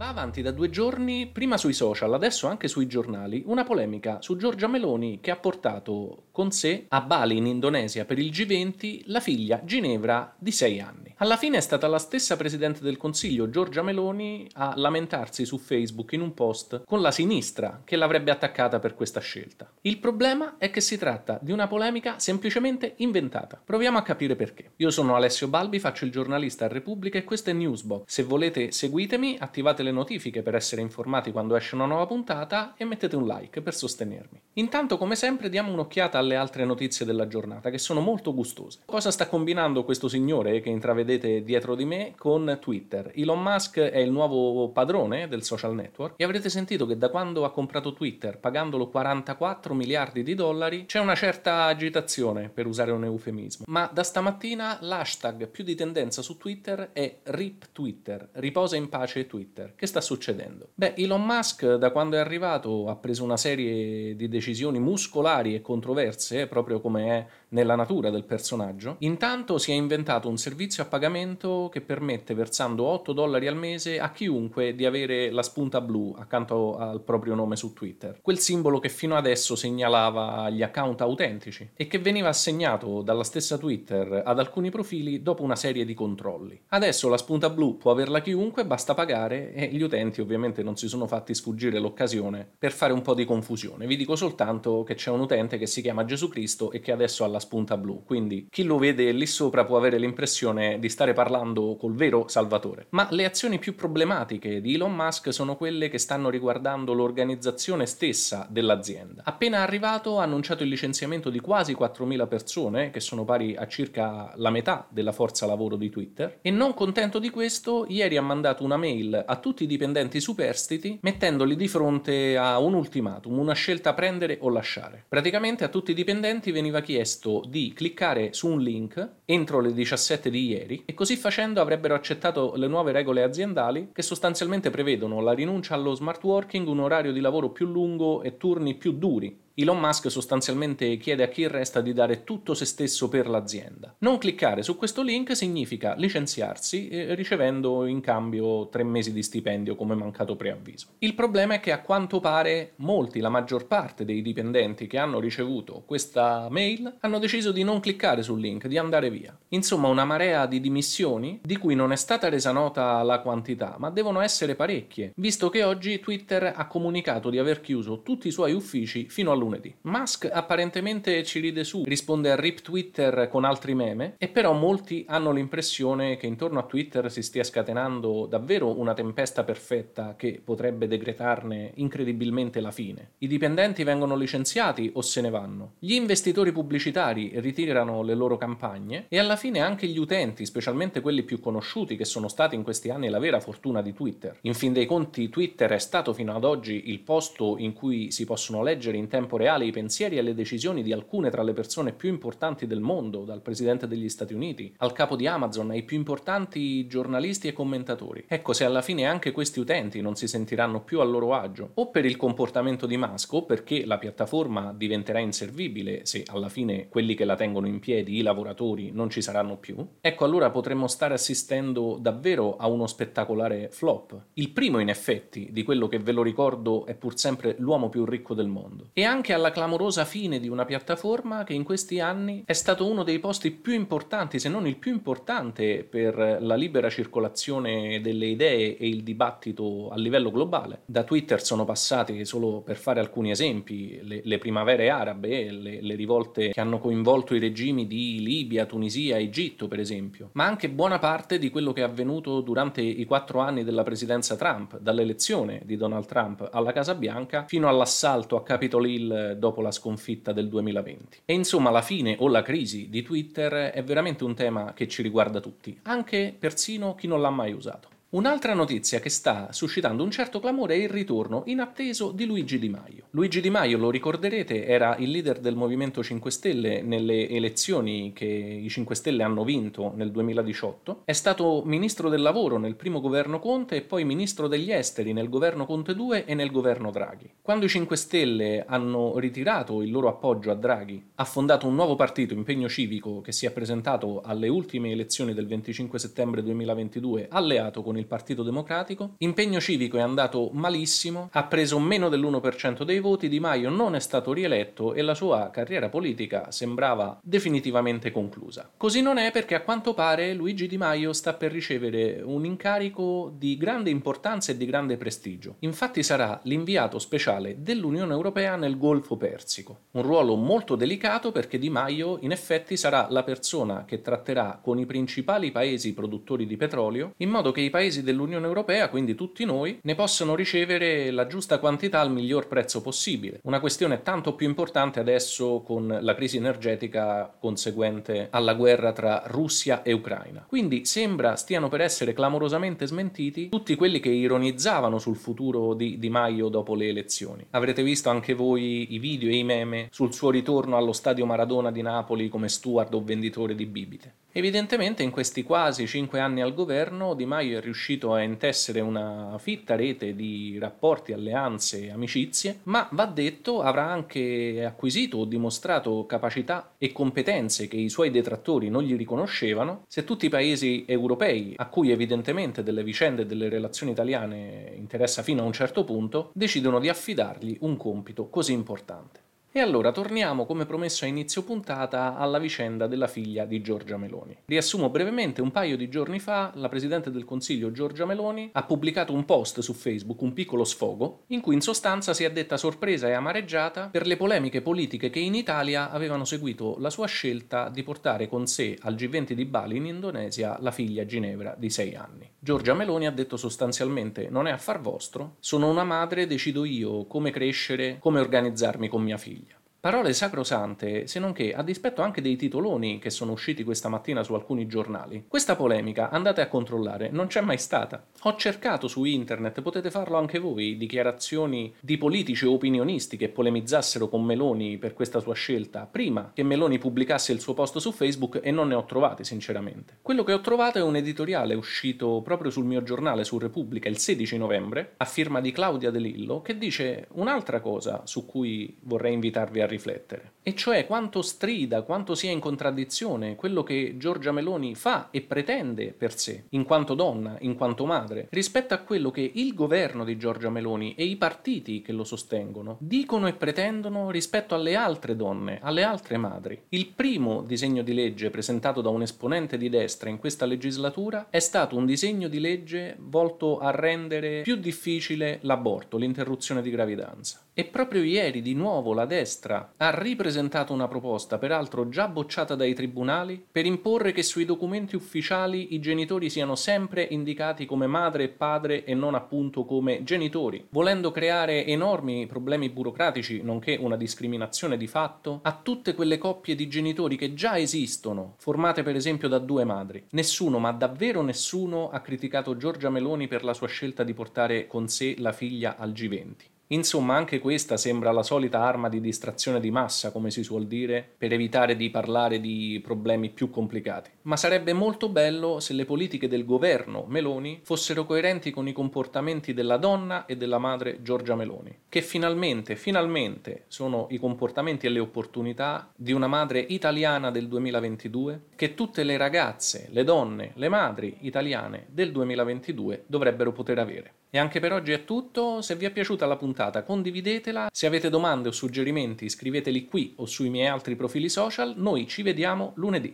Va avanti da due giorni, prima sui social, adesso anche sui giornali, una polemica su Giorgia Meloni che ha portato con sé a Bali in Indonesia per il G20 la figlia Ginevra di 6 anni. Alla fine è stata la stessa Presidente del Consiglio, Giorgia Meloni, a lamentarsi su Facebook in un post con la sinistra che l'avrebbe attaccata per questa scelta. Il problema è che si tratta di una polemica semplicemente inventata. Proviamo a capire perché. Io sono Alessio Balbi, faccio il giornalista a Repubblica e questo è Newsbox. Se volete seguitemi, attivate le le notifiche per essere informati quando esce una nuova puntata e mettete un like per sostenermi. Intanto, come sempre, diamo un'occhiata alle altre notizie della giornata, che sono molto gustose. Cosa sta combinando questo signore che intravedete dietro di me con Twitter? Elon Musk è il nuovo padrone del social network e avrete sentito che da quando ha comprato Twitter, pagandolo 44 miliardi di dollari, c'è una certa agitazione, per usare un eufemismo. Ma da stamattina l'hashtag più di tendenza su Twitter è RIP Twitter, riposa in pace Twitter, che sta succedendo? Beh, Elon Musk da quando è arrivato ha preso una serie di decisioni muscolari e controverse, proprio come è nella natura del personaggio. Intanto si è inventato un servizio a pagamento che permette, versando 8 dollari al mese, a chiunque di avere la spunta blu accanto al proprio nome su Twitter. Quel simbolo che fino adesso segnalava gli account autentici e che veniva assegnato dalla stessa Twitter ad alcuni profili dopo una serie di controlli. Adesso la spunta blu può averla chiunque, basta pagare e gli utenti ovviamente non si sono fatti sfuggire l'occasione per fare un po' di confusione. Vi dico soltanto che c'è un utente che si chiama Gesù Cristo e che adesso ha la spunta blu, quindi chi lo vede lì sopra può avere l'impressione di stare parlando col vero Salvatore. Ma le azioni più problematiche di Elon Musk sono quelle che stanno riguardando l'organizzazione stessa dell'azienda. Appena arrivato ha annunciato il licenziamento di quasi 4.000 persone, che sono pari a circa la metà della forza lavoro di Twitter, e non contento di questo, ieri ha mandato una mail a tutti tutti i dipendenti superstiti mettendoli di fronte a un ultimatum, una scelta prendere o lasciare. Praticamente a tutti i dipendenti veniva chiesto di cliccare su un link entro le 17 di ieri e così facendo avrebbero accettato le nuove regole aziendali che sostanzialmente prevedono la rinuncia allo smart working, un orario di lavoro più lungo e turni più duri Elon Musk sostanzialmente chiede a chi resta di dare tutto se stesso per l'azienda. Non cliccare su questo link significa licenziarsi eh, ricevendo in cambio tre mesi di stipendio come mancato preavviso. Il problema è che a quanto pare molti, la maggior parte dei dipendenti che hanno ricevuto questa mail hanno deciso di non cliccare sul link, di andare via. Insomma una marea di dimissioni di cui non è stata resa nota la quantità, ma devono essere parecchie, visto che oggi Twitter ha comunicato di aver chiuso tutti i suoi uffici fino a lunedì. Musk apparentemente ci ride su, risponde a rip Twitter con altri meme, e però molti hanno l'impressione che intorno a Twitter si stia scatenando davvero una tempesta perfetta che potrebbe decretarne incredibilmente la fine. I dipendenti vengono licenziati o se ne vanno. Gli investitori pubblicitari ritirano le loro campagne e alla fine anche gli utenti, specialmente quelli più conosciuti che sono stati in questi anni la vera fortuna di Twitter. In fin dei conti Twitter è stato fino ad oggi il posto in cui si possono leggere in tempo reale i pensieri e le decisioni di alcune tra le persone più importanti del mondo, dal presidente degli Stati Uniti al capo di Amazon ai più importanti giornalisti e commentatori. Ecco, se alla fine anche questi utenti non si sentiranno più a loro agio, o per il comportamento di Musk o perché la piattaforma diventerà inservibile se alla fine quelli che la tengono in piedi, i lavoratori, non ci saranno più, ecco allora potremmo stare assistendo davvero a uno spettacolare flop. Il primo in effetti di quello che ve lo ricordo è pur sempre l'uomo più ricco del mondo. E anche anche alla clamorosa fine di una piattaforma che in questi anni è stato uno dei posti più importanti, se non il più importante, per la libera circolazione delle idee e il dibattito a livello globale. Da Twitter sono passati, solo per fare alcuni esempi, le, le primavere arabe, le, le rivolte che hanno coinvolto i regimi di Libia, Tunisia, Egitto, per esempio, ma anche buona parte di quello che è avvenuto durante i quattro anni della presidenza Trump, dall'elezione di Donald Trump alla Casa Bianca fino all'assalto a Capitol Hill dopo la sconfitta del 2020. E insomma la fine o la crisi di Twitter è veramente un tema che ci riguarda tutti, anche persino chi non l'ha mai usato. Un'altra notizia che sta suscitando un certo clamore è il ritorno inatteso di Luigi Di Maio. Luigi Di Maio, lo ricorderete, era il leader del Movimento 5 Stelle nelle elezioni che i 5 Stelle hanno vinto nel 2018. È stato ministro del lavoro nel primo governo Conte e poi ministro degli esteri nel governo Conte 2 e nel governo Draghi. Quando i 5 Stelle hanno ritirato il loro appoggio a Draghi, ha fondato un nuovo partito, Impegno Civico, che si è presentato alle ultime elezioni del 25 settembre 2022 alleato con il il Partito Democratico. Impegno civico è andato malissimo, ha preso meno dell'1% dei voti, Di Maio non è stato rieletto e la sua carriera politica sembrava definitivamente conclusa. Così non è perché a quanto pare Luigi Di Maio sta per ricevere un incarico di grande importanza e di grande prestigio. Infatti sarà l'inviato speciale dell'Unione Europea nel Golfo Persico, un ruolo molto delicato perché Di Maio in effetti sarà la persona che tratterà con i principali paesi produttori di petrolio in modo che i paesi dell'Unione Europea, quindi tutti noi, ne possano ricevere la giusta quantità al miglior prezzo possibile. Una questione tanto più importante adesso con la crisi energetica conseguente alla guerra tra Russia e Ucraina. Quindi sembra stiano per essere clamorosamente smentiti tutti quelli che ironizzavano sul futuro di Di Maio dopo le elezioni. Avrete visto anche voi i video e i meme sul suo ritorno allo stadio Maradona di Napoli come steward o venditore di bibite. Evidentemente in questi quasi cinque anni al governo Di Maio è riuscito a intessere una fitta rete di rapporti, alleanze e amicizie, ma va detto avrà anche acquisito o dimostrato capacità e competenze che i suoi detrattori non gli riconoscevano se tutti i paesi europei, a cui evidentemente delle vicende e delle relazioni italiane interessa fino a un certo punto, decidono di affidargli un compito così importante. E allora torniamo, come promesso a inizio puntata, alla vicenda della figlia di Giorgia Meloni. Riassumo brevemente, un paio di giorni fa la Presidente del Consiglio Giorgia Meloni ha pubblicato un post su Facebook, un piccolo sfogo, in cui in sostanza si è detta sorpresa e amareggiata per le polemiche politiche che in Italia avevano seguito la sua scelta di portare con sé al G20 di Bali in Indonesia la figlia Ginevra di 6 anni. Giorgia Meloni ha detto sostanzialmente non è affar vostro, sono una madre, decido io come crescere, come organizzarmi con mia figlia. Parole sacrosante, se non che a dispetto anche dei titoloni che sono usciti questa mattina su alcuni giornali. Questa polemica, andate a controllare, non c'è mai stata. Ho cercato su internet, potete farlo anche voi, dichiarazioni di politici o opinionisti che polemizzassero con Meloni per questa sua scelta, prima che Meloni pubblicasse il suo post su Facebook e non ne ho trovati sinceramente. Quello che ho trovato è un editoriale uscito proprio sul mio giornale su Repubblica il 16 novembre, a firma di Claudia De Lillo, che dice un'altra cosa su cui vorrei invitarvi a riflettere, e cioè quanto strida, quanto sia in contraddizione quello che Giorgia Meloni fa e pretende per sé, in quanto donna, in quanto madre, rispetto a quello che il governo di Giorgia Meloni e i partiti che lo sostengono dicono e pretendono rispetto alle altre donne, alle altre madri. Il primo disegno di legge presentato da un esponente di destra in questa legislatura è stato un disegno di legge volto a rendere più difficile l'aborto, l'interruzione di gravidanza. E proprio ieri di nuovo la destra ha ripresentato una proposta, peraltro già bocciata dai tribunali, per imporre che sui documenti ufficiali i genitori siano sempre indicati come madre e padre e non appunto come genitori, volendo creare enormi problemi burocratici, nonché una discriminazione di fatto, a tutte quelle coppie di genitori che già esistono, formate per esempio da due madri. Nessuno, ma davvero nessuno, ha criticato Giorgia Meloni per la sua scelta di portare con sé la figlia al G20. Insomma, anche questa sembra la solita arma di distrazione di massa, come si suol dire, per evitare di parlare di problemi più complicati. Ma sarebbe molto bello se le politiche del governo Meloni fossero coerenti con i comportamenti della donna e della madre Giorgia Meloni, che finalmente, finalmente sono i comportamenti e le opportunità di una madre italiana del 2022 che tutte le ragazze, le donne, le madri italiane del 2022 dovrebbero poter avere. E anche per oggi è tutto, se vi è piaciuta la puntata condividetela, se avete domande o suggerimenti scriveteli qui o sui miei altri profili social, noi ci vediamo lunedì.